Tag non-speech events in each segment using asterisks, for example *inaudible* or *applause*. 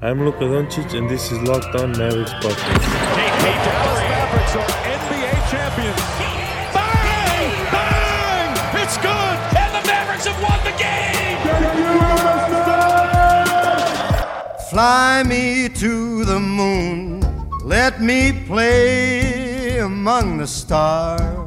I'm Luka Doncic, and this is Locked On Mavericks podcast. The Dallas Mavericks are NBA champions. Bang! Bang! It's good! And the Mavericks have won the game! Fly me to the moon. Let me play among the stars.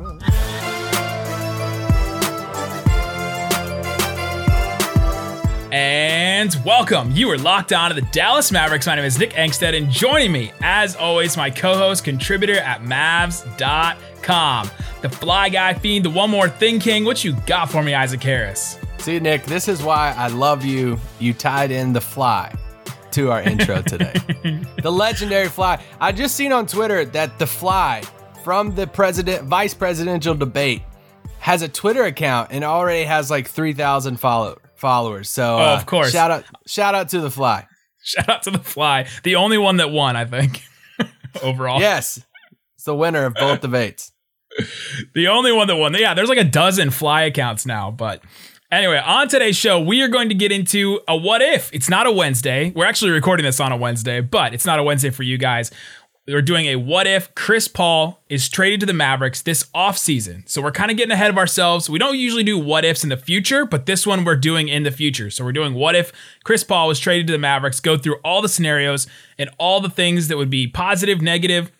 And welcome. You are locked on to the Dallas Mavericks. My name is Nick Angstadt, and joining me, as always, my co host, contributor at Mavs.com, the fly guy fiend, the one more thing king. What you got for me, Isaac Harris? See, Nick, this is why I love you. You tied in the fly to our intro today. *laughs* the legendary fly. I just seen on Twitter that the fly from the president vice presidential debate has a Twitter account and already has like 3,000 follow- followers. So, Oh, uh, of course. shout out shout out to the fly. Shout out to the fly, the only one that won, I think, *laughs* overall. Yes. It's the winner of both debates. The only one that won. Yeah, there's like a dozen fly accounts now. But anyway, on today's show, we are going to get into a what if. It's not a Wednesday. We're actually recording this on a Wednesday, but it's not a Wednesday for you guys. We're doing a what if Chris Paul is traded to the Mavericks this offseason. So we're kind of getting ahead of ourselves. We don't usually do what ifs in the future, but this one we're doing in the future. So we're doing what if Chris Paul was traded to the Mavericks, go through all the scenarios and all the things that would be positive, negative,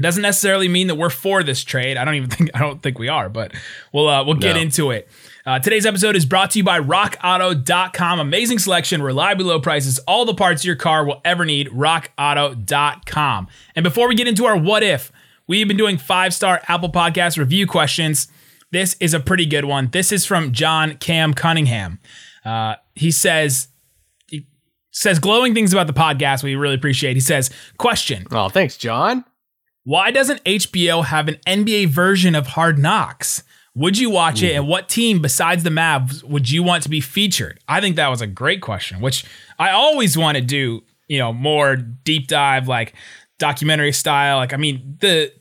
doesn't necessarily mean that we're for this trade. I don't even *laughs* think I don't think we are, but we'll uh, we'll get No. into it. Uh, today's episode is brought to you by RockAuto.com. Amazing selection, reliably low prices, all the parts your car will ever need. RockAuto.com. And before we get into our what if, we've been doing five star Apple Podcast review questions. This is a pretty good one. This is from John Cam Cunningham. Uh, he says he says glowing things about the podcast. We really appreciate. He says, question. Oh, thanks, John. Why doesn't HBO have an NBA version of Hard Knocks? Would you watch it, and what team besides the Mavs would you want to be featured? I think that was a great question, which I always want to do. You know, more deep dive, like documentary style. Like, I mean, the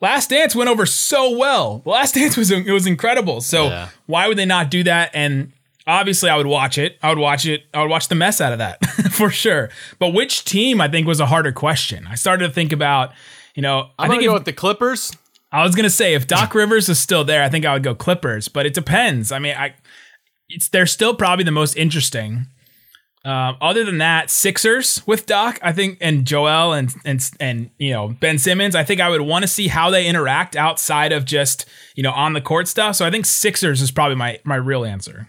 Last Dance went over so well. The Last Dance was it was incredible. So Yeah. why would they not do that? And obviously, I would watch it. I would watch it. I would watch the mess out of that *laughs* for sure. But which team? I think was a harder question. I started to think about. You know, I'm I think go if, with the Clippers. I was gonna say if *laughs* Doc Rivers is still there, I think I would go Clippers. But it depends. I mean, I it's they're still probably the most interesting. Um, other than that, Sixers with Doc, I think, and Joel and and and you know Ben Simmons, I think I would want to see how they interact outside of just you know on the court stuff. So I think Sixers is probably my my real answer.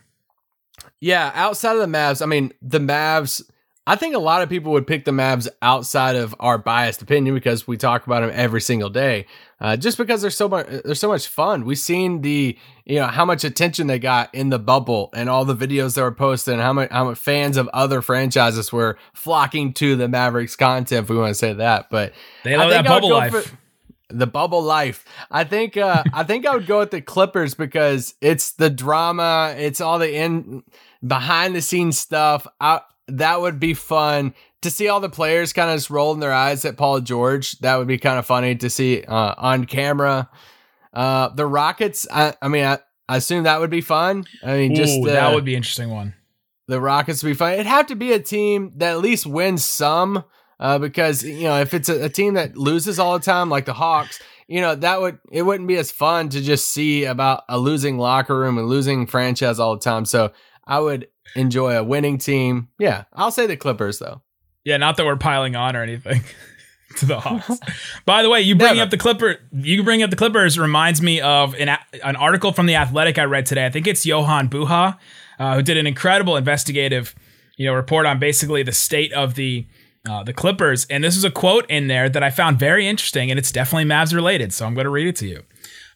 Yeah, outside of the Mavs, I mean, the Mavs, I think a lot of people would pick the Mavs outside of our biased opinion because we talk about them every single day. Uh, just because they're so much, they're so much fun. We've seen the, you know, how much attention they got in the bubble and all the videos that were posted, and how much, how much fans of other franchises were flocking to the Mavericks content. If we want to say that, but They I love that think I would bubble life. for- the bubble life. I think uh I think I would go with the Clippers because it's the drama, it's all the in behind the scenes stuff. I, that would be fun to see all the players kind of just rolling their eyes at Paul George. That would be kind of funny to see uh, on camera. Uh the Rockets, I, I mean I, I assume that would be fun. I mean just Ooh, uh, that would be an interesting one. the Rockets would be fun. It'd have to be a team that at least wins some, uh, because you know if it's a, a team that loses all the time, like the Hawks, you know that would it wouldn't be as fun to just see about a losing locker room and losing franchise all the time. So I would enjoy a winning team. Yeah, I'll say the Clippers though. Yeah, not that we're piling on or anything *laughs* to the Hawks. *laughs* By the way, you bring Never. up the Clipper. You bring up the Clippers reminds me of an an article from the Athletic I read today. I think it's Jovan Buha, uh, who did an incredible investigative, you know, report on basically the state of the uh, the Clippers. And this is a quote in there that I found very interesting, and it's definitely Mavs related. So I'm going to read it to you.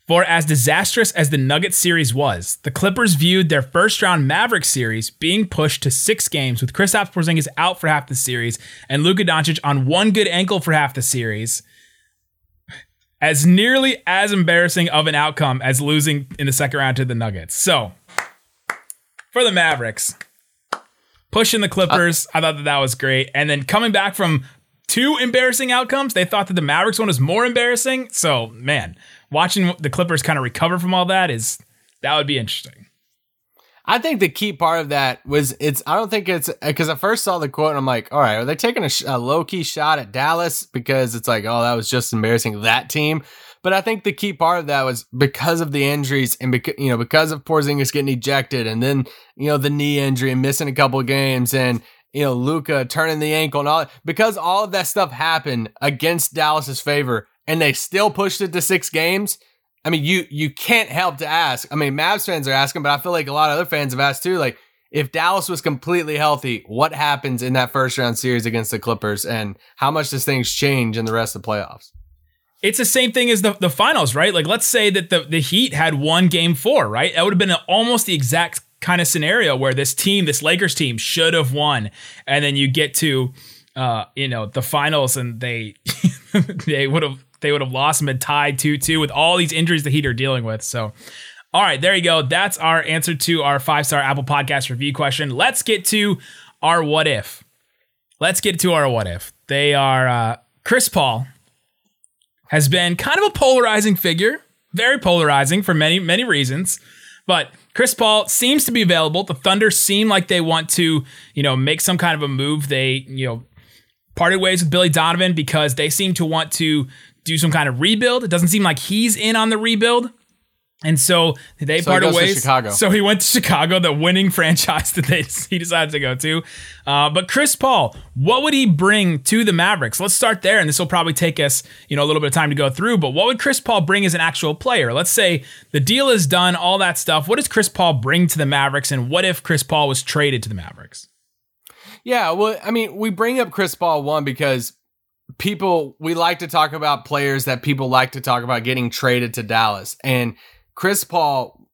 For as disastrous as the Nuggets series was, the Clippers viewed their first round Mavericks series being pushed to six games with Kristaps Porzingis out for half the series and Luka Doncic on one good ankle for half the series as nearly as embarrassing of an outcome as losing in the second round to the Nuggets. So, for the Mavericks, pushing the Clippers, I thought that that was great. And then coming back from two embarrassing outcomes, they thought that the Mavericks one was more embarrassing. So, man, watching the Clippers kind of recover from all that is that would be interesting. I think the key part of that was it's. I don't think it's because I first saw the quote and I'm like, all right, are they taking a, sh- a low key shot at Dallas because it's like, oh, that was just embarrassing that team. But I think the key part of that was because of the injuries and because you know because of Porzingis getting ejected and then you know the knee injury and missing a couple games and you know Luka turning the ankle and all because all of that stuff happened against Dallas's favor and they still pushed it to six games. I mean, you you can't help to ask. I mean, Mavs fans are asking, but I feel like a lot of other fans have asked too. Like, if Dallas was completely healthy, what happens in that first round series against the Clippers, and how much does things change in the rest of the playoffs? It's the same thing as the, the finals, right? Like, let's say that the, the Heat had won game four, right? That would have been almost the exact kind of scenario where this team, this Lakers team, should have won. And then you get to, uh, you know, the finals and they *laughs* they would have they would have lost and been tied 2 2 with all these injuries the Heat are dealing with. So, all right, there you go. That's our answer to our five star Apple Podcast review question. Let's get to our what if. Let's get to our what if. They are uh, Chris Paul has been kind of a polarizing figure, very polarizing for many, many reasons. But Chris Paul seems to be available. The Thunder seem like they want to, you know, make some kind of a move. They, you know, parted ways with Billy Donovan because they seem to want to do some kind of rebuild. It doesn't seem like he's in on the rebuild. And so they So parted ways. Chicago. So he went to Chicago, the winning *laughs* franchise that they he decided to go to. Uh, but Chris Paul, what would he bring to the Mavericks? Let's start there, and this will probably take us, you know, a little bit of time to go through. But what would Chris Paul bring as an actual player? Let's say the deal is done, all that stuff. What does Chris Paul bring to the Mavericks, and what if Chris Paul was traded to the Mavericks? Yeah, well, I mean, we bring up Chris Paul one because people we like to talk about players that people like to talk about getting traded to Dallas. And Chris Paul,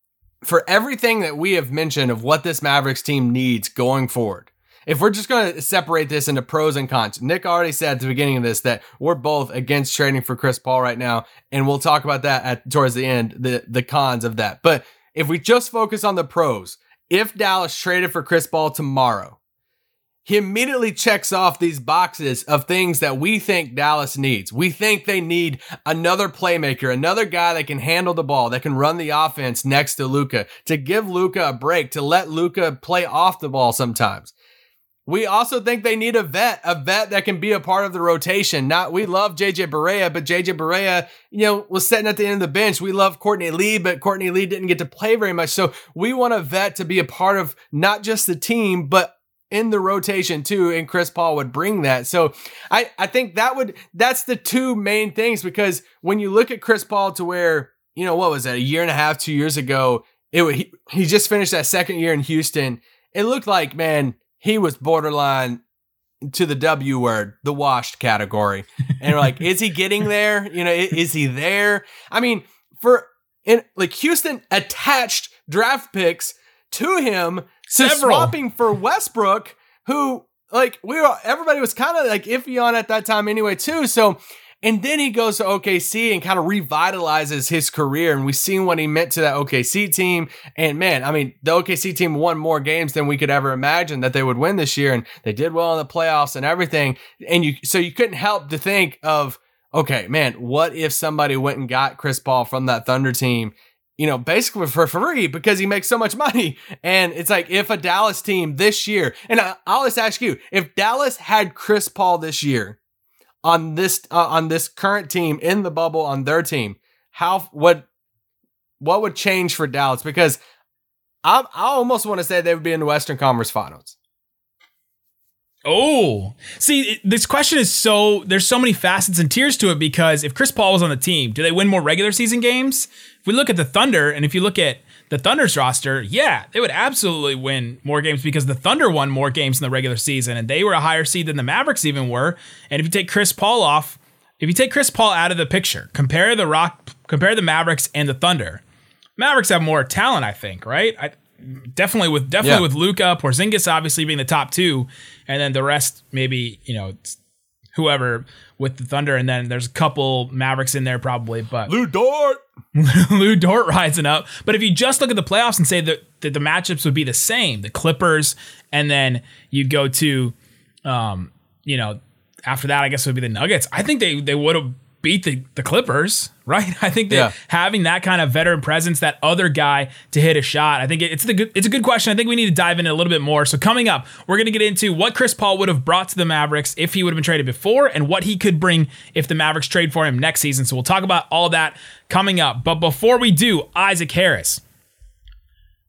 for everything that we have mentioned of what this Mavericks team needs going forward, if we're just going to separate this into pros and cons, Nick already said at the beginning of this that we're both against trading for Chris Paul right now, and we'll talk about that at towards the end, the the cons of that. But if we just focus on the pros, if Dallas traded for Chris Paul tomorrow, he immediately checks off these boxes of things that we think Dallas needs. We think they need another playmaker, another guy that can handle the ball, that can run the offense next to Luka, to give Luka a break, to let Luka play off the ball sometimes. We also think they need a vet, a vet that can be a part of the rotation. Not we love JJ Barea, but JJ Barea, you know, was sitting at the end of the bench. We love Courtney Lee, but Courtney Lee didn't get to play very much. So we want a vet to be a part of not just the team, but in the rotation too, and Chris Paul would bring that. So I, I think that would that's the two main things because when you look at Chris Paul to where, you know, what was that, a year and a half, two years ago, it wa- he, he just finished that second year in Houston. It looked like, man, he was borderline to the W word, the washed category. And we're like, is he getting there? You know, is he there? I mean, for in like Houston attached draft picks to him Several. swapping for Westbrook, who like we were everybody was kind of like iffy on at that time anyway, too. So and then he goes to OKC and kind of revitalizes his career. And we've seen what he meant to that OKC team. And man, I mean, the OKC team won more games than we could ever imagine that they would win this year. And they did well in the playoffs and everything. And you, so you couldn't help to think of, okay, man, what if somebody went and got Chris Paul from that Thunder team? You know, basically for free because he makes so much money. And it's like if a Dallas team this year, and I'll just ask you, if Dallas had Chris Paul this year, on this uh, on this current team in the bubble on their team, how what what would change for Dallas? Because I I almost want to say they would be in the Western Conference Finals. Oh, see, this question is so there's so many facets and tiers to it because if Chris Paul was on the team, do they win more regular season games? We look at the Thunder and if you look at the Thunder's roster, yeah, they would absolutely win more games because the Thunder won more games in the regular season and they were a higher seed than the Mavericks even were. And if you take Chris Paul off, if you take Chris Paul out of the picture, compare the Rock, compare the Mavericks and the Thunder. Mavericks have more talent, I think, right? I, definitely with definitely Yeah. with Luka, Porzingis obviously being the top two, and then the rest maybe you know whoever with the Thunder, and then there's a couple Mavericks in there probably, but Lu Dort. *laughs* Lu Dort rising up. But if you just look at the playoffs and say that, that the matchups would be the same, the Clippers, and then you go to, um, you know, after that, I guess it would be the Nuggets. I think they they would have beat the, the Clippers, *laughs* right? I think that Yeah. having that kind of veteran presence, that other guy to hit a shot, I think it's the good, it's a good question. I think we need to dive in a little bit more. So coming up, we're going to get into what Chris Paul would have brought to the Mavericks if he would have been traded before, and what he could bring if the Mavericks trade for him next season. So we'll talk about all that coming up. But before we do, Isaac Harris.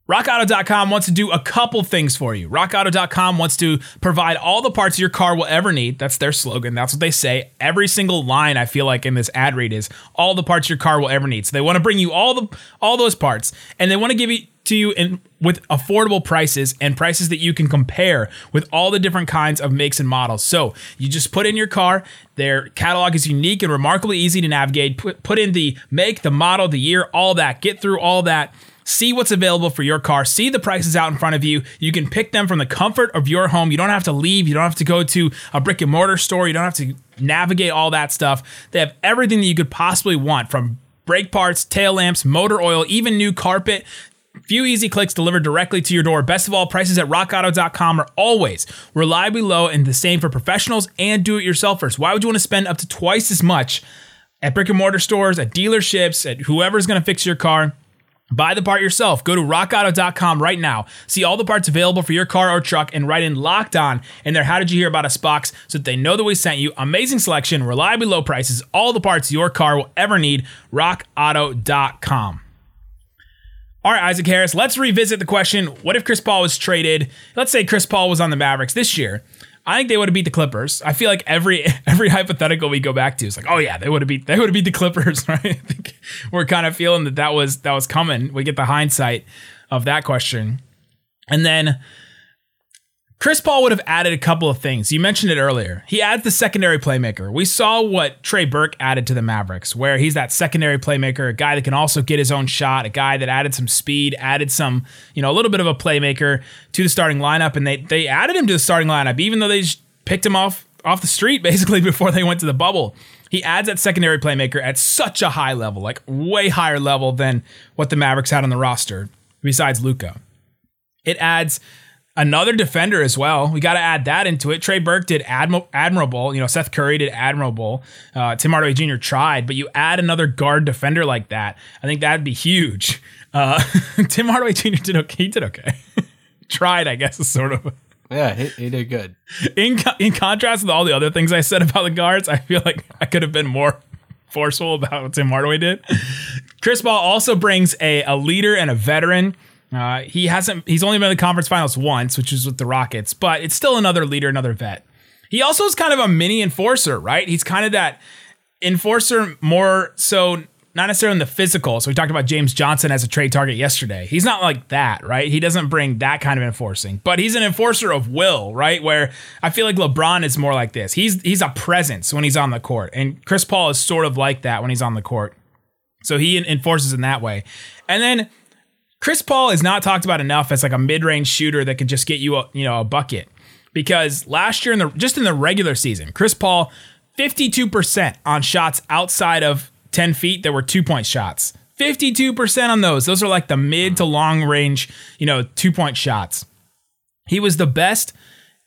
RockAuto.com wants to do a couple things for you. RockAuto.com wants to provide all the parts your car will ever need. That's their slogan. That's what they say. Every single line I feel like in this ad read is all the parts your car will ever need. So they want to bring you all the all those parts, and they want to give it to you in with affordable prices and prices that you can compare with all the different kinds of makes and models. So you just put in your car. Their catalog is unique and remarkably easy to navigate. Put put in the make, the model, the year, all that. Get through all that see what's available for your car, see the prices out in front of you. You can pick them from the comfort of your home. You don't have to leave, you don't have to go to a brick and mortar store, you don't have to navigate all that stuff. They have everything that you could possibly want from brake parts, tail lamps, motor oil, even new carpet. Few easy clicks delivered directly to your door. Best of all, prices at rockauto.com are always reliably low and the same for professionals and do it yourselfers. Why would you want to spend up to twice as much at brick and mortar stores, at dealerships, at whoever's going to fix your car? Buy the part yourself. Go to rockauto.com right now. See all the parts available for your car or truck and write in locked on in their How Did You Hear About Us box so that they know that we sent you. Amazing selection, reliably low prices, all the parts your car will ever need. RockAuto.com. All right, Isaac Harris, let's revisit the question what if Chris Paul was traded? Let's say Chris Paul was on the Mavericks this year. I think they would have beat the Clippers. I feel like every *laughs* every hypothetical we go back to is like, oh yeah, they would have beat they would have beat the Clippers, *laughs* right? I think we're kind of feeling that that was that was coming. We get the hindsight of that question, and then Chris Paul would have added a couple of things. You mentioned it earlier. He adds the secondary playmaker. We saw what Trey Burke added to the Mavericks, where he's that secondary playmaker, a guy that can also get his own shot, a guy that added some speed, added some, you know, a little bit of a playmaker to the starting lineup, and they they added him to the starting lineup, even though they picked him off off the street *laughs* basically before they went to the bubble. He adds that secondary playmaker at such a high level, like way higher level than what the Mavericks had on the roster, besides Luka. It adds another defender as well. We got to add that into it. Trey Burke did admi- admirable. You know, Seth Curry did admirable. Uh, Tim Hardaway Jr. tried, but you add another guard defender like that, I think that'd be huge. Uh, *laughs* Tim Hardaway Jr. did okay. He did okay. *laughs* tried, I guess, is sort of. Yeah, he, he did good. In co- in contrast with all the other things I said about the guards, I feel like I could have been more *laughs* forceful about what Tim Hardaway did. Chris Paul also brings a, a leader and a veteran. Uh, he hasn't. He's only been in the conference finals once, which is with the Rockets, but it's still another leader, another vet. He also is kind of a mini enforcer, right? He's kind of that enforcer more so not necessarily in the physical. So we talked about James Johnson as a trade target yesterday. He's not like that, right? He doesn't bring that kind of enforcing, but he's an enforcer of will, right? Where I feel like LeBron is more like this. He's he's a presence when he's on the court, and Chris Paul is sort of like that when he's on the court. So he enforces in that way, and then Chris Paul is not talked about enough as like a mid-range shooter that can just get you a, you know a bucket. Because last year in the just in the regular season, Chris Paul 52% on shots outside of 10 feet that were two-point shots. 52% on those. Those are like the mid to long range, you know, two-point shots. He was the best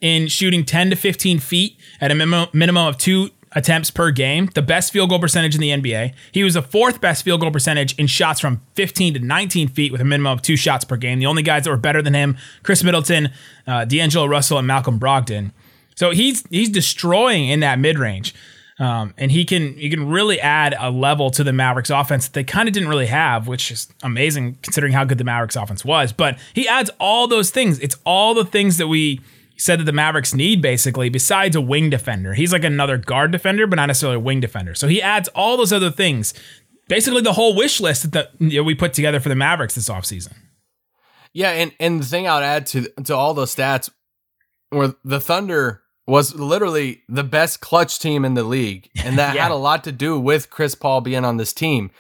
in shooting 10 to 15 feet at a minimum of two attempts per game, the best field goal percentage in the NBA. He was the fourth best field goal percentage in shots from 15 to 19 feet with a minimum of two shots per game. The only guys that were better than him, Khris Middleton, uh, D'Angelo Russell, and Malcolm Brogdon. So he's he's destroying in that mid range. Um, and he can he can really add a level to the Mavericks offense that they kind of didn't really have, which is amazing considering how good the Mavericks offense was. But he adds all those things. It's all the things that we said that the Mavericks need basically, besides a wing defender. He's like another guard defender, but not necessarily a wing defender. So he adds all those other things. Basically, the whole wish list that the, you know, we put together for the Mavericks this offseason. Yeah, and and the thing I would add to to all those stats, where the Thunder was literally the best clutch team in the league, *laughs* and that Yeah. had a lot to do with Chris Paul being on this team.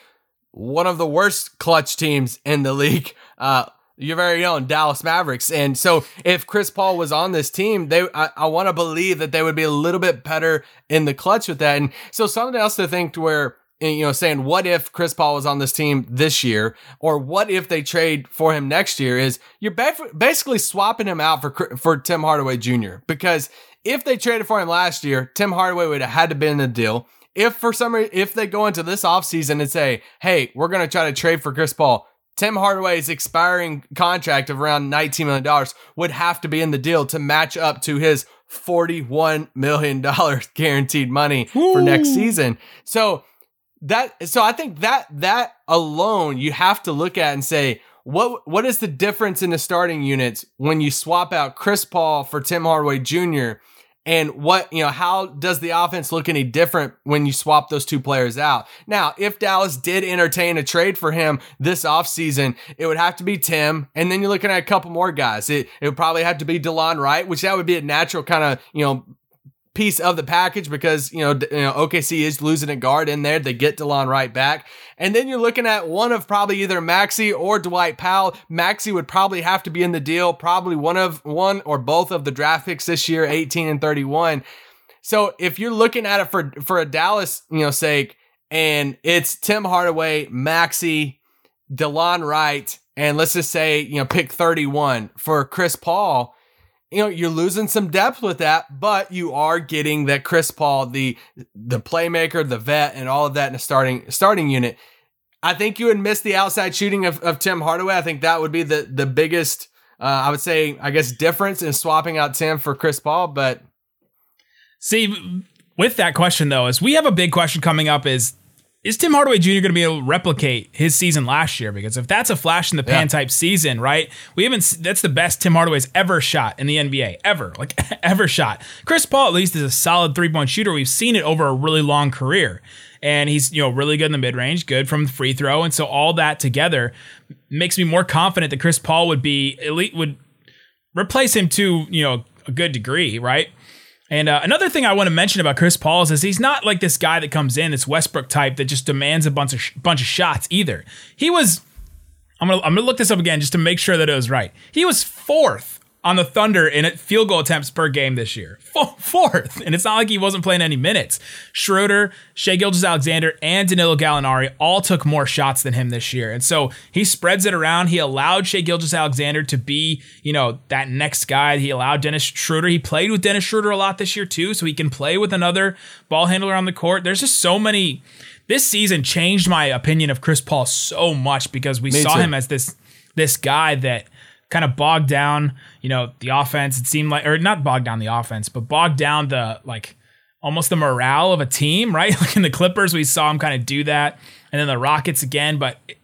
One of the worst clutch teams in the league, uh, your very own Dallas Mavericks. And so, if Chris Paul was on this team, they I, I want to believe that they would be a little bit better in the clutch with that. And so, something else to think to where eh, you know, saying what if Chris Paul was on this team this year, or what if they trade for him next year? Is you're basically swapping him out for for Tim Hardaway Jr. Because if they traded for him last year, Tim Hardaway would have had to been in the deal. if for some reason, if they go into this offseason and say, hey, we're going to try to trade for Chris Paul, Tim Hardaway's expiring contract of around $19 million would have to be in the deal to match up to his $41 million *laughs* guaranteed money for next season. So that so I think that that alone you have to look at and say what what is the difference in the starting units when you swap out Chris Paul for Tim Hardaway Jr. and what you know how does the offense look any different when you swap those two players out? Now if dallas did entertain a trade for him this offseason it would have to be tim. And then you're looking at a couple more guys. It, it would probably have to be delon wright which that would be a natural kind of you know piece of the package because you know, you know OKC is losing a guard in there. They get Delon Wright back, and then you're looking at one of probably either Maxi or Dwight Powell. Maxi would probably have to be in the deal. Probably one of one or both of the draft picks this year, 18 and 31. So if you're looking at it for for a Dallas you know sake, and it's Tim Hardaway, Maxi, Delon Wright, and let's just say you know pick 31 for Chris Paul you know you're losing some depth with that but you are getting that chris paul the the playmaker the vet and all of that in a starting starting unit. I think you would miss the outside shooting of, of tim hardaway. I think that would be the the biggest uh, i would say i guess difference in swapping out tim for chris paul but See, with that question though, is we have a big question coming up is is Tim Hardaway Jr. going to be able to replicate his season last year? Because if that's a flash in the pan Yeah. type season, right? We haven't. That's the best Tim Hardaway's ever shot in the NBA, ever, like *laughs* ever shot. Chris Paul at least is a solid three point shooter. We've seen it over a really long career, and he's you know really good in the mid range, good from the free throw, and so all that together makes me more confident that Chris Paul would be elite would replace him to you know a good degree, right? And uh, another thing I want to mention about Chris Paul is he's not like this guy that comes in, this Westbrook type that just demands a bunch of sh- bunch of shots either. He was, I'm gonna I'm gonna look this up again just to make sure that it was right. He was fourth on the Thunder in field goal attempts per game this year. *laughs* Fourth, and it's not like he wasn't playing any minutes. Schroeder, Shai Gilgeous-Alexander, and Danilo Gallinari all took more shots than him this year, and so he spreads it around. He allowed Shai Gilgeous-Alexander to be, you know, that next guy. He allowed Dennis Schroeder. He played with Dennis Schroeder a lot this year too, so he can play with another ball handler on the court. There's just so many. This season changed my opinion of Chris Paul so much because we saw too. him as this this guy that kind of bogged down, you know, the offense. It seemed like, or not bogged down the offense, but bogged down the like almost the morale of a team, *laughs* right? Like in the Clippers, we saw him kind of do that, and then the Rockets again, but. It,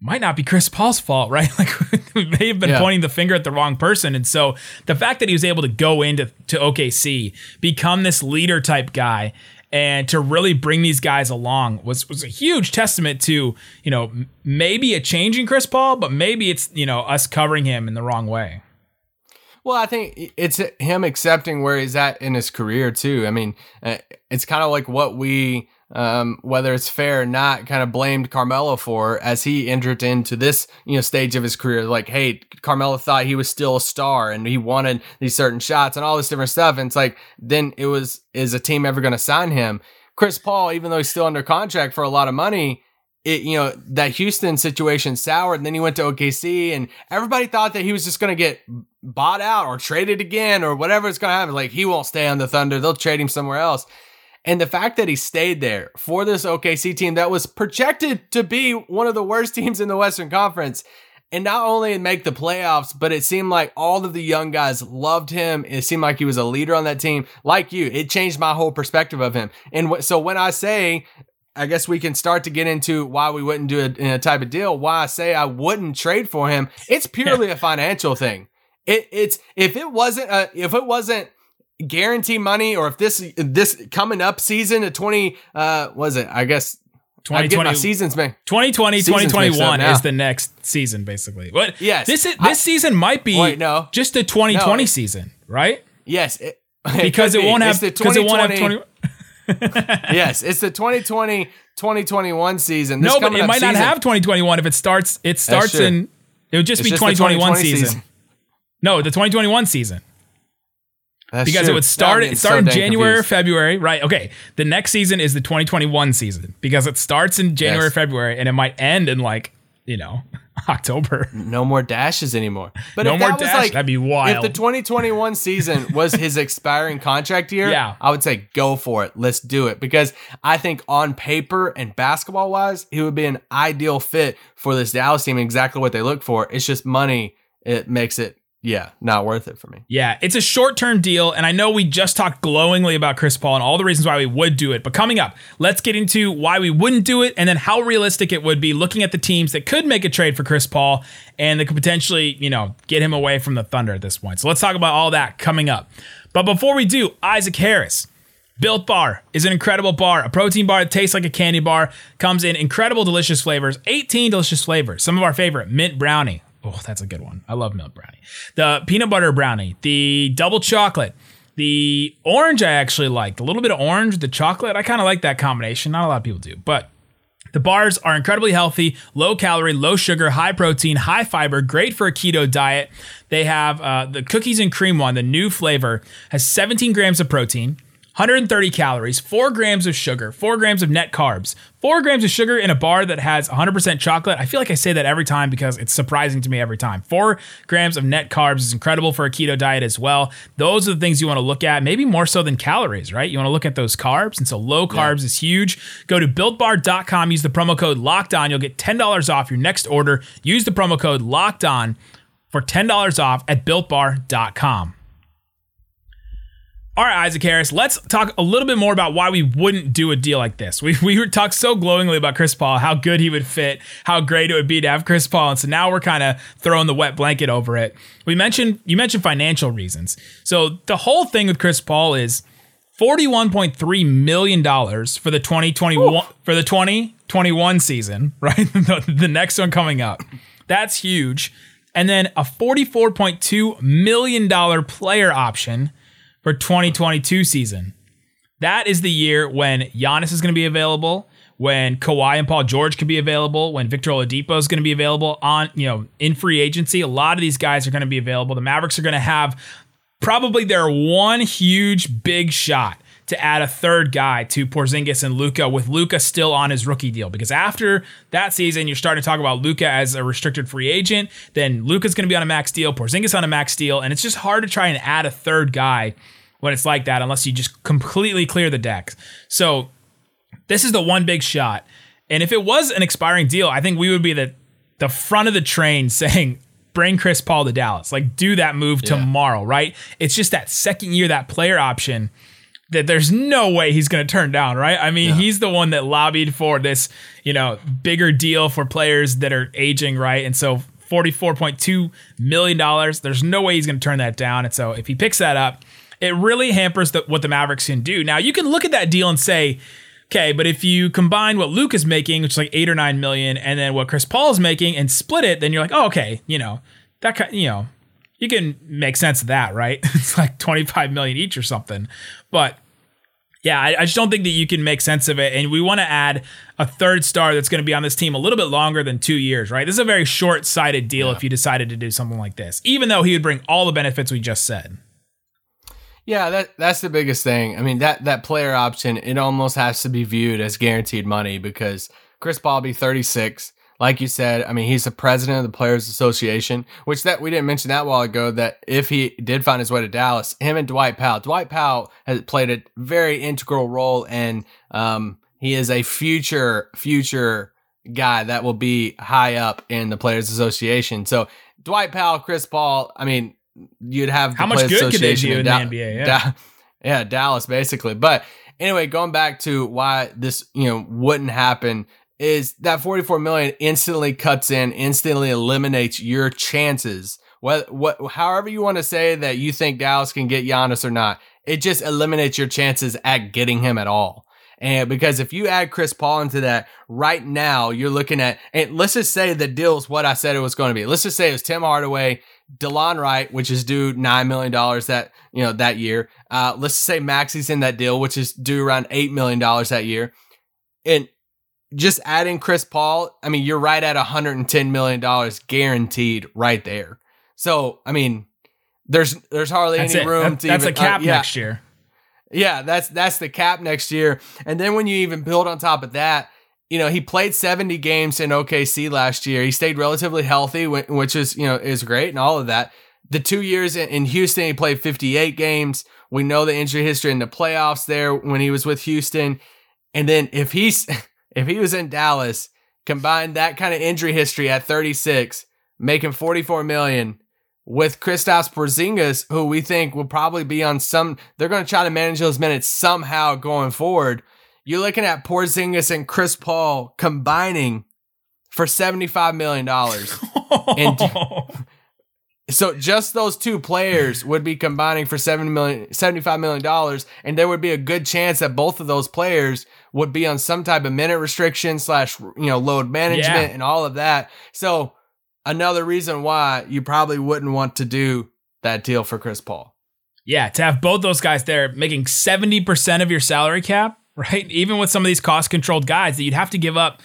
might not be Chris Paul's fault, *laughs* right? Like *laughs* we may have been Yeah. pointing the finger at the wrong person. And so the fact that he was able to go into to OKC, become this leader type guy, and to really bring these guys along was was a huge testament to, you know, maybe a change in Chris Paul, but maybe it's, you know, us covering him in the wrong way. Well, I think it's him accepting where he's at in his career too. I mean, uh, it's kind of like what we, um, whether it's fair or not, kind of blamed Carmelo for as he entered into this you know stage of his career. Like, hey, Carmelo thought he was still a star and he wanted these certain shots and all this different stuff. And it's like, then it was, is a team ever going to sign him? Chris Paul, even though he's still under contract for a lot of money, it you know that Houston situation soured, and then he went to OKC, and everybody thought that he was just going to get bought out or traded again or whatever it's going to happen. Like he won't stay on the Thunder; they'll trade him somewhere else. And the fact that he stayed there for this OKC team that was projected to be one of the worst *laughs* teams in the Western Conference, and not only make the playoffs, but it seemed like all of the young guys loved him. It seemed like he was a leader on that team. Like you, it changed my whole perspective of him. And so when I say I guess we can start to get into why we wouldn't do it in a type of deal. Why I say I wouldn't trade for him. It's purely a *laughs* financial thing. It, it's if it wasn't a, if it wasn't guarantee money or if this this coming up season of 20 uh was it I guess I my 2020, seasons man 2020 Season's 2021 is the next season, basically. What? Yes. This is, I- this season might be Wait, no. just the 2020 No. season, right? yes it, *laughs* Because could it won't have because it won't have 20. *laughs* yes it's the 2020 2021 season This No, but it might not have 2021 if it starts. It starts in. It would just It's be just 2021 2020 season. season. No, the 2021 season That's because true. it would start it start so in January or confused. February, right? Okay, the next season is the 2021 season because it starts in January Yes. February and it might end in like you know *laughs* October. no more dashes anymore. But No if more that was like that'd be wild. If the 2021 season *laughs* was his expiring contract year, Yeah. I would say go for it. Let's do it because I think on paper and basketball wise, he would be an ideal fit for this Dallas team. Exactly what they look for. It's just money. It makes it yeah not worth it for me. Yeah, it's a short term deal. And I know we just talked glowingly about Chris Paul and all the reasons why we would do it. But coming up, let's get into why we wouldn't do it and then how realistic it would be looking at the teams that could make a trade for Chris Paul and that could potentially, you know, get him away from the Thunder at this point. So let's talk about all that coming up. But before we do, Isaac Harris. Built Bar is an incredible bar, a protein bar that tastes like a candy bar, comes in incredible, delicious flavors, 18 delicious flavors. Some of our favorite mint brownie. Oh, that's a good one. I love milk brownie. The peanut butter brownie, the double chocolate, the orange I actually like. A little bit of orange, the chocolate. I kind of like that combination. Not a lot of people do, but the bars are incredibly healthy, low calorie, low sugar, high protein, high fiber, great for a keto diet. They have uh, the cookies and cream one, the new flavor, has 17 grams of protein. 130 calories, 4 grams of sugar, 4 grams of net carbs, 4 grams of sugar in a bar that has 100% chocolate. I feel like I say that every time because it's surprising to me every time. 4 grams of net carbs is incredible for a keto diet as well. Those are the things you want to look at, maybe more so than calories, right? You want to look at those carbs. And so low carbs is huge. Go to builtbar.com, use the promo code locked on. You'll get $10 off your next order. Use the promo code locked on for $10 off at builtbar.com. All right, Isaac Harris, let's talk a little bit more about why we wouldn't do a deal like this. We, we were talked so glowingly about Chris Paul, how good he would fit, how great it would be to have Chris Paul. And so now we're kind of throwing the wet blanket over it. We mentioned, you mentioned financial reasons. So the whole thing with Chris Paul is $41.3 million for the 2021, for the 2021 season, *laughs* right? the, the next one coming up. That's huge. And then a $44.2 million player option for 2022 season. That is the year when Giannis is going to be available, when Kawhi and Paul George could be available, when Victor Oladipo is going to be available on, you know, in free agency. A lot of these guys are going to be available. The Mavericks are going to have probably their one huge big shot to add a third guy to Porzingis and Luka with Luka still on his rookie deal because after that season you're starting to talk about Luka as a restricted free agent then Luka's going to be on a max deal Porzingis on a max deal and it's just hard to try and add a third guy when it's like that unless you just completely clear the decks so this is the one big shot and if it was an expiring deal I think we would be the the front of the train *laughs* saying bring Chris Paul to Dallas like do that move tomorrow right it's just that second year that player option that there's no way he's going to turn down, right? I mean, he's the one that lobbied for this, you know, bigger deal for players that are aging, right? And so $44.2 million, there's no way he's going to turn that down. And so if he picks that up, it really hampers the, what the Mavericks can do. Now, you can look at that deal and say, okay, but if you combine what Luke is making, which is like eight or nine million, and then what Chris Paul is making and split it, then you're like, oh, okay, you know, that kind, you know, you can make sense of that, right? *laughs* it's like 25 million each or something. But yeah, I, I just don't think that you can make sense of it. And we want to add a third star that's going to be on this team a little bit longer than two years, right? This is a very short sighted deal if you decided to do something like this, even though he would bring all the benefits we just said. Yeah, that that's the biggest thing. I mean that that player option it almost has to be viewed as guaranteed money because Chris be 36. Like you said, I mean he's the president of the Players Association, which that we didn't mention that while ago. That if he did find his way to Dallas, him and Dwight Powell. Dwight Powell has played a very integral role, and um, he is a future future guy that will be high up in the Players Association. So Dwight Powell, Chris Paul. I mean, you'd have How much good could they do in Da- the NBA? Yeah. Da- yeah, Dallas basically. But anyway, going back to why this you know wouldn't happen is that 44 million instantly cuts in, instantly eliminates your chances. What what however you want to say that you think Dallas can get Giannis or not, it just eliminates your chances at getting him at all. And because if you add Chris Paul into that right now, you're looking at, and let's just say the deal is what I said it was going to be. Let's just say it was Tim Hardaway, DeLon Wright, which is due $9 million that, you know, that year. Uh, let's say Maxi's in that deal, which is due around $8 million that year. And just adding Chris Paul, I mean, you're right at $110 million guaranteed right there. So, I mean, there's, there's hardly That's any it. room That- to that's even, a cap uh, yeah. next year. Yeah, that's that's the cap next year. And then when you even build on top of that, you know, he played 70 games in OKC last year. He stayed relatively healthy, which is, you know, is great and all of that. The two years in Houston, he played 58 games. We know the injury history in the playoffs there when he was with Houston. And then if he's *laughs* if he was in Dallas, combine that kind of injury history at 36, making 44 million with Kristaps Porzingis, who we think will probably be on some. They're going to try to manage those minutes somehow going forward. You're looking at Porzingis and Chris Paul combining for $75 million. and *laughs* so just those two players would be combining for $70 million, $75 million. And there would be a good chance that both of those players would be on some type of minute restriction slash, you know, load management yeah. and all of that. So another reason why you probably wouldn't want to do that deal for Chris Paul. Yeah, to have both those guys there making 70% of your salary cap *laughs* right? Even with some of these cost controlled guys that you'd have to give up.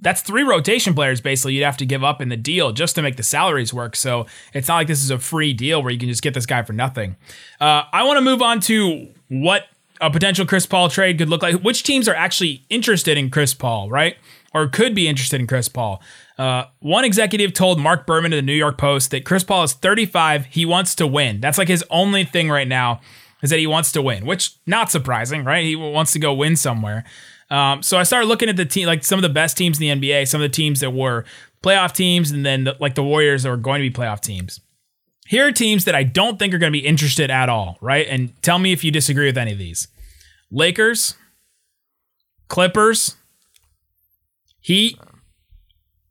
That's three rotation players basically you'd have to give up in the deal just to make the salaries work. So it's not like this is a free deal where you can just get this guy for nothing. Uh, I want to move on to what a potential Chris Paul trade could look like. Which teams are actually interested in Chris Paul, right? Or could be interested in Chris Paul. Uh, one executive told Marc Berman of the New York Post that Chris Paul is 35. He wants to win. That's like his only thing right now is that he wants to win, which not surprising, right? He wants to go win somewhere. Um, so I started looking at the team, like some of the best teams in the NBA, some of the teams that were playoff teams, and then the, like the Warriors that were going to be playoff teams. Here are teams that I don't think are going to be interested at all, right? And tell me if you disagree with any of these: Lakers, Clippers, Heat,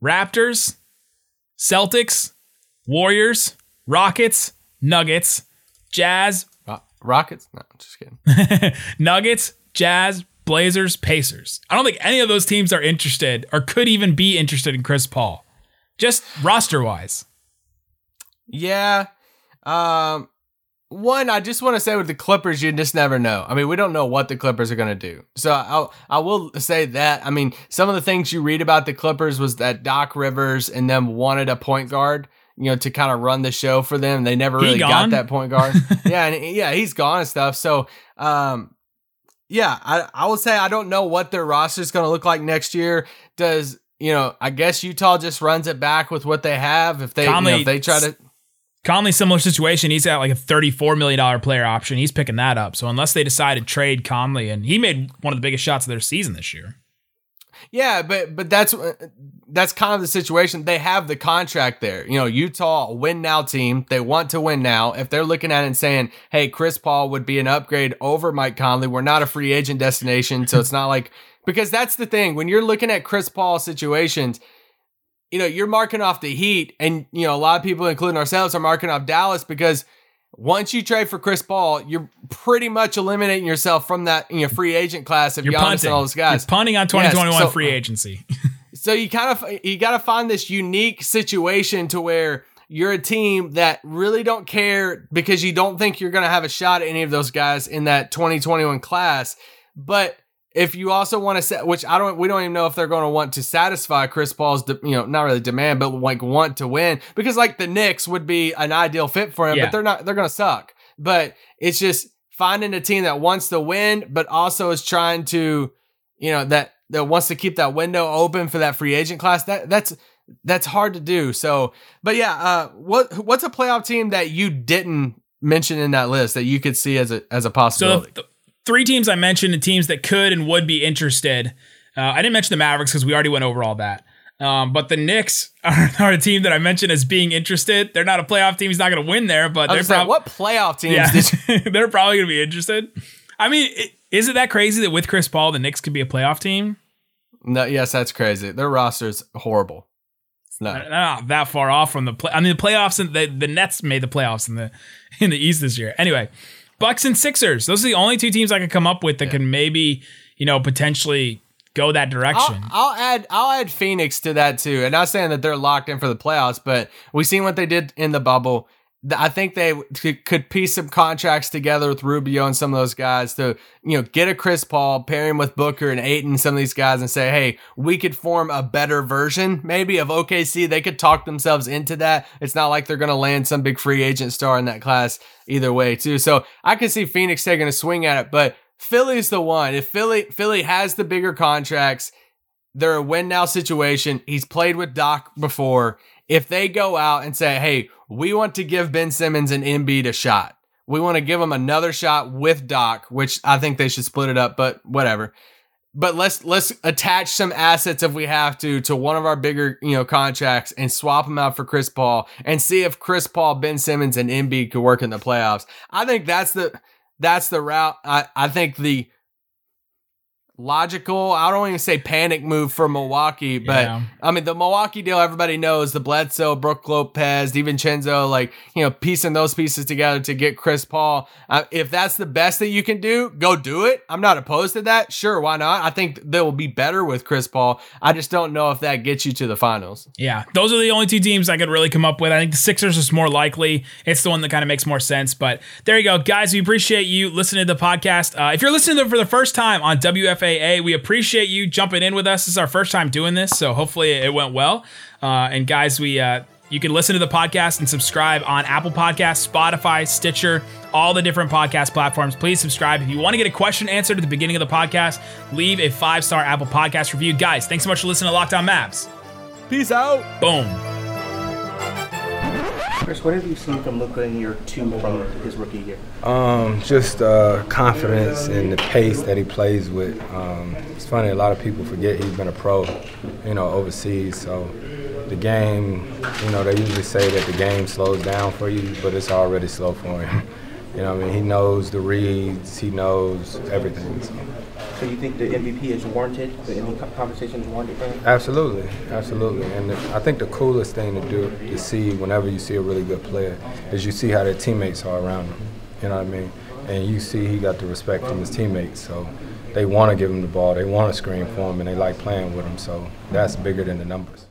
Raptors, Celtics, Warriors, Rockets, Nuggets, Jazz, Rockets? No, just kidding. *laughs* Nuggets, Jazz, Blazers, Pacers. I don't think any of those teams are interested or could even be interested in Chris Paul, just roster wise. Yeah. Um, one, I just want to say with the Clippers, you just never know. I mean, we don't know what the Clippers are going to do. So I I will say that. I mean, some of the things you read about the Clippers was that Doc Rivers and them wanted a point guard you know, to kind of run the show for them. They never really got that point guard. *laughs* yeah, and yeah, he's gone and stuff. So, um, yeah, I I will say I don't know what their roster is going to look like next year. Does you know? I guess Utah just runs it back with what they have. If they Conley, you know, if they try to. Conley, similar situation. He's got like a $34 million player option. He's picking that up. So unless they decide to trade Conley, and he made one of the biggest shots of their season this year. Yeah, but but that's uh, that's kind of the situation. They have the contract there. You know, Utah win now team. They want to win now. If they're looking at it and saying, "Hey, Chris Paul would be an upgrade over Mike Conley," we're not a free agent destination, so it's not like because that's the thing when you're looking at Chris Paul situations. You know, you're marking off the Heat, and you know a lot of people, including ourselves, are marking off Dallas because once you trade for Chris Paul, you're pretty much eliminating yourself from that you know, free agent class of you're Giannis punting. and all those guys. You're punting on 2021 yes, so, free agency. *laughs* so you kind of you got to find this unique situation to where you're a team that really don't care because you don't think you're going to have a shot at any of those guys in that 2021 class, but if you also want to set, which I don't, we don't even know if they're going to want to satisfy Chris Paul's, you know, not really demand, but like want to win because like the Knicks would be an ideal fit for him, yeah. but they're not, they're going to suck. But it's just finding a team that wants to win, but also is trying to, you know, that, that wants to keep that window open for that free agent class. That, that's, that's hard to do. So, but yeah, uh, what, what's a playoff team that you didn't mention in that list that you could see as a, as a possibility? So three teams I mentioned, the teams that could and would be interested. Uh, I didn't mention the Mavericks because we already went over all that. Um, but the Knicks *laughs* are, are, a team that I mentioned as being interested. They're not a playoff team. He's not going to win there, but they're probably what playoff teams? Yeah, *laughs* they're probably going to be interested. I mean, is it that crazy that with Chris Paul, the Knicks could be a playoff team? No, yes, that's crazy. Their roster's horrible. No, not that far off from the play. I mean, the playoffs and the, the Nets made the playoffs in the *laughs* in the East this year. Anyway, Bucks and Sixers. Those are the only two teams I could come up with that yeah. can maybe, you know, potentially go that direction. I'll, I'll, add I'll add Phoenix to that too. And not saying that they're locked in for the playoffs, but we've seen what they did in the bubble. I think they could piece some contracts together with Rubio and some of those guys to, you know, get a Chris Paul, pair him with Booker and Ayton, some of these guys, and say, hey, we could form a better version maybe of OKC. They could talk themselves into that. It's not like they're going to land some big free agent star in that class either way, too. So I could see Phoenix taking a swing at it, but Philly's the one. If Philly Philly has the bigger contracts, they're a win now situation. He's played with Doc before. If they go out and say, hey, we want to give Ben Simmons and Embiid a shot, we want to give him another shot with Doc, which I think they should split it up, but whatever. But let's let's attach some assets if we have to to one of our bigger you know contracts and swap them out for Chris Paul and see if Chris Paul, Ben Simmons, and Embiid could work in the playoffs. I think that's the that's the route. I, I think the logical. I don't even say panic move for Milwaukee, but Yeah. I mean the Milwaukee deal. Everybody knows the Bledsoe, Brook Lopez, DiVincenzo, like you know, piecing those pieces together to get Chris Paul. Uh, if that's the best that you can do, go do it. I'm not opposed to that. Sure, why not? I think they will be better with Chris Paul. I just don't know if that gets you to the finals. Yeah, those are the only two teams I could really come up with. I think the Sixers is more likely. It's the one that kind of makes more sense. But there you go, guys. We appreciate you listening to the podcast. Uh, if you're listening to it for the first time on WFAA, we appreciate you jumping in with us. This is our first time doing this, so hopefully it went well. Uh, and guys, we. Uh, you can listen to the podcast and subscribe on Apple Podcasts, Spotify, Stitcher, all the different podcast platforms. Please subscribe. If you want to get a question answered at the beginning of the podcast, leave a five star Apple Podcast review. Guys, thanks so much for listening to Locked On Mavs. Peace out. Boom. Chris, what have you seen from Luka in year two from his rookie year? Um, just uh, confidence and the pace that he plays with. Um, it's funny, a lot of people forget he's been a pro, you know, overseas. So the game, you know, they usually say that the game slows down for you, but it's already slow for him. *laughs* You know, I mean, he knows the reads, he knows everything. So. So you think the MVP is warranted? The MVP conversation is warranted? Absolutely, absolutely. And I think the coolest thing to do to see whenever you see a really good player is you see how their teammates are around him. You know what I mean? And you see he got the respect from his teammates, so they want to give him the ball, they want to screen for him, and they like playing with him. So that's bigger than the numbers.